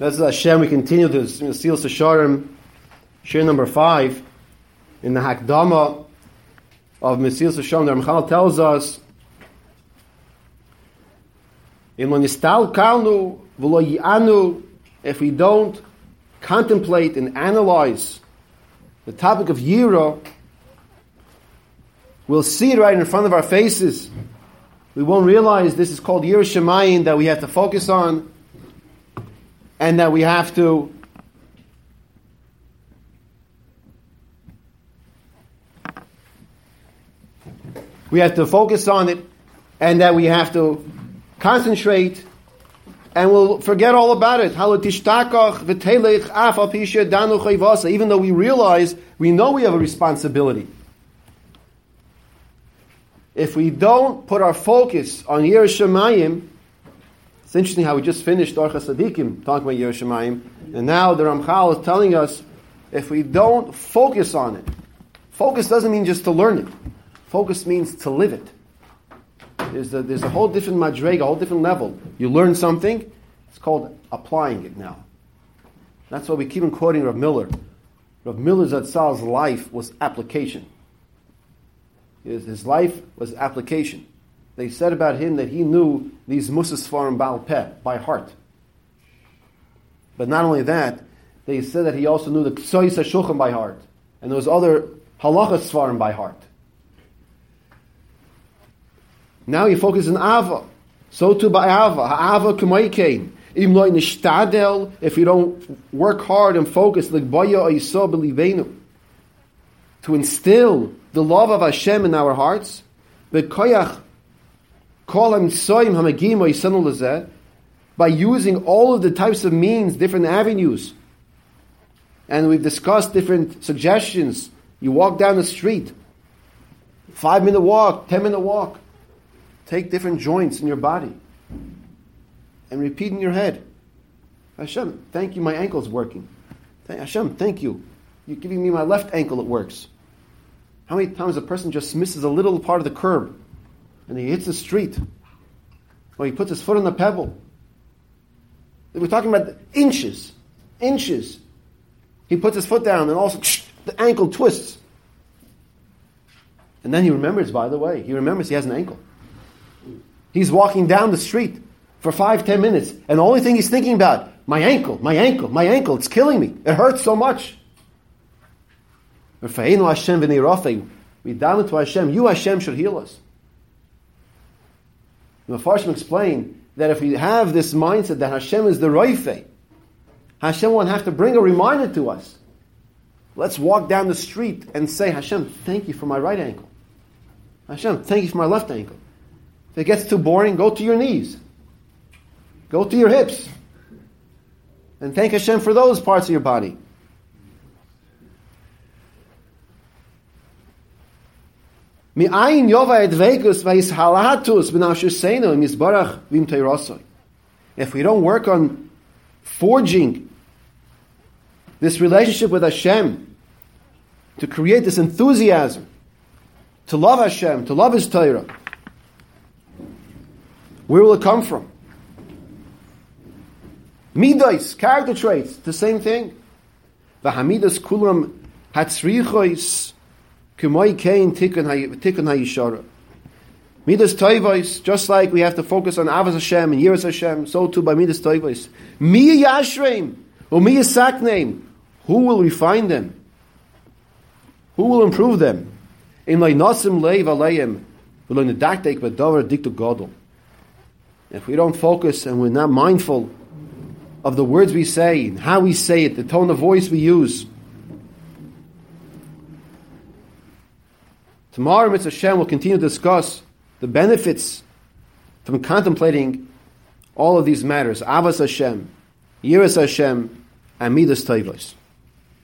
That's Hashem. We continue to seal Sesharim, share number five, in the Hakdama of Mesilas Yesharim. The Ramchal tells us, if we don't contemplate and analyze the topic of Yira, we'll see it right in front of our faces. We won't realize this is called Yira Shemayim that we have to focus on and that we have to we have to focus on it and that we have to concentrate and we'll forget all about it. Even though we realize, we know we have a responsibility. If we don't put our focus on Yiras Shamayim, it's interesting how we just finished Orchos Tzadikim talking about Yiras Shamayim, and now the Ramchal is telling us if we don't focus on it, focus doesn't mean just to learn it. Focus means to live it. There's a, there's a whole different madrega, a whole different level. You learn something, it's called applying it now. That's why we keep on quoting Rav Miller. Rav Miller's Zatzal's life was application. His, his life was application. They said about him that he knew these Musas Farim Baal Peh by heart. But not only that, they said that he also knew the Kitzos HaShulchan by heart. And those other Halachas Farim by heart. Now he focuses on Ava. So too by Ava. Though nishtadel, if you don't work hard and focus, to instill the love of Hashem in our hearts, the koyach hamagim lezeh, by using all of the types of means, different avenues. And we've discussed different suggestions. You walk down the street, five minute walk, ten minute walk. Take different joints in your body and repeat in your head. Hashem, thank you, my ankle's working. Hashem, thank you. You're giving me my left ankle, it works. How many times a person just misses a little part of the curb and he hits the street or he puts his foot on the pebble? We're talking about inches, inches. He puts his foot down and also the ankle twists. And then he remembers, by the way, he remembers he has an ankle. He's walking down the street for five, ten minutes, and the only thing he's thinking about, my ankle, my ankle, my ankle, it's killing me. It hurts so much. We're down to Hashem, you Hashem should heal us. The Farshim explain that if we have this mindset that Hashem is the Roife, Hashem won't have to bring a reminder to us. Let's walk down the street and say, Hashem, thank you for my right ankle. Hashem, thank you for my left ankle. If it gets too boring, go to your knees. Go to your hips. And thank Hashem for those parts of your body. If we don't work on forging this relationship with Hashem, to create this enthusiasm, to love Hashem, to love His Torah, where will it come from? Midas, character traits, the same thing. V'hamidas kulam hatzrichois kumoi kein tikkun hayishara. Midas toivos, just like we have to focus on Avos Hashem and Yiras Hashem, so too by Midas toivos. Mi yashreim, or mi sakneim. Who will refine them? Who will improve them? In like nasim leiv aleim, nedaktek v'dover diktu godol. If we don't focus and we're not mindful of the words we say, and how we say it, the tone of voice we use, tomorrow Mitzvah Hashem will continue to discuss the benefits from contemplating all of these matters. Avas Hashem, Yiras Hashem, and Midas Tavos.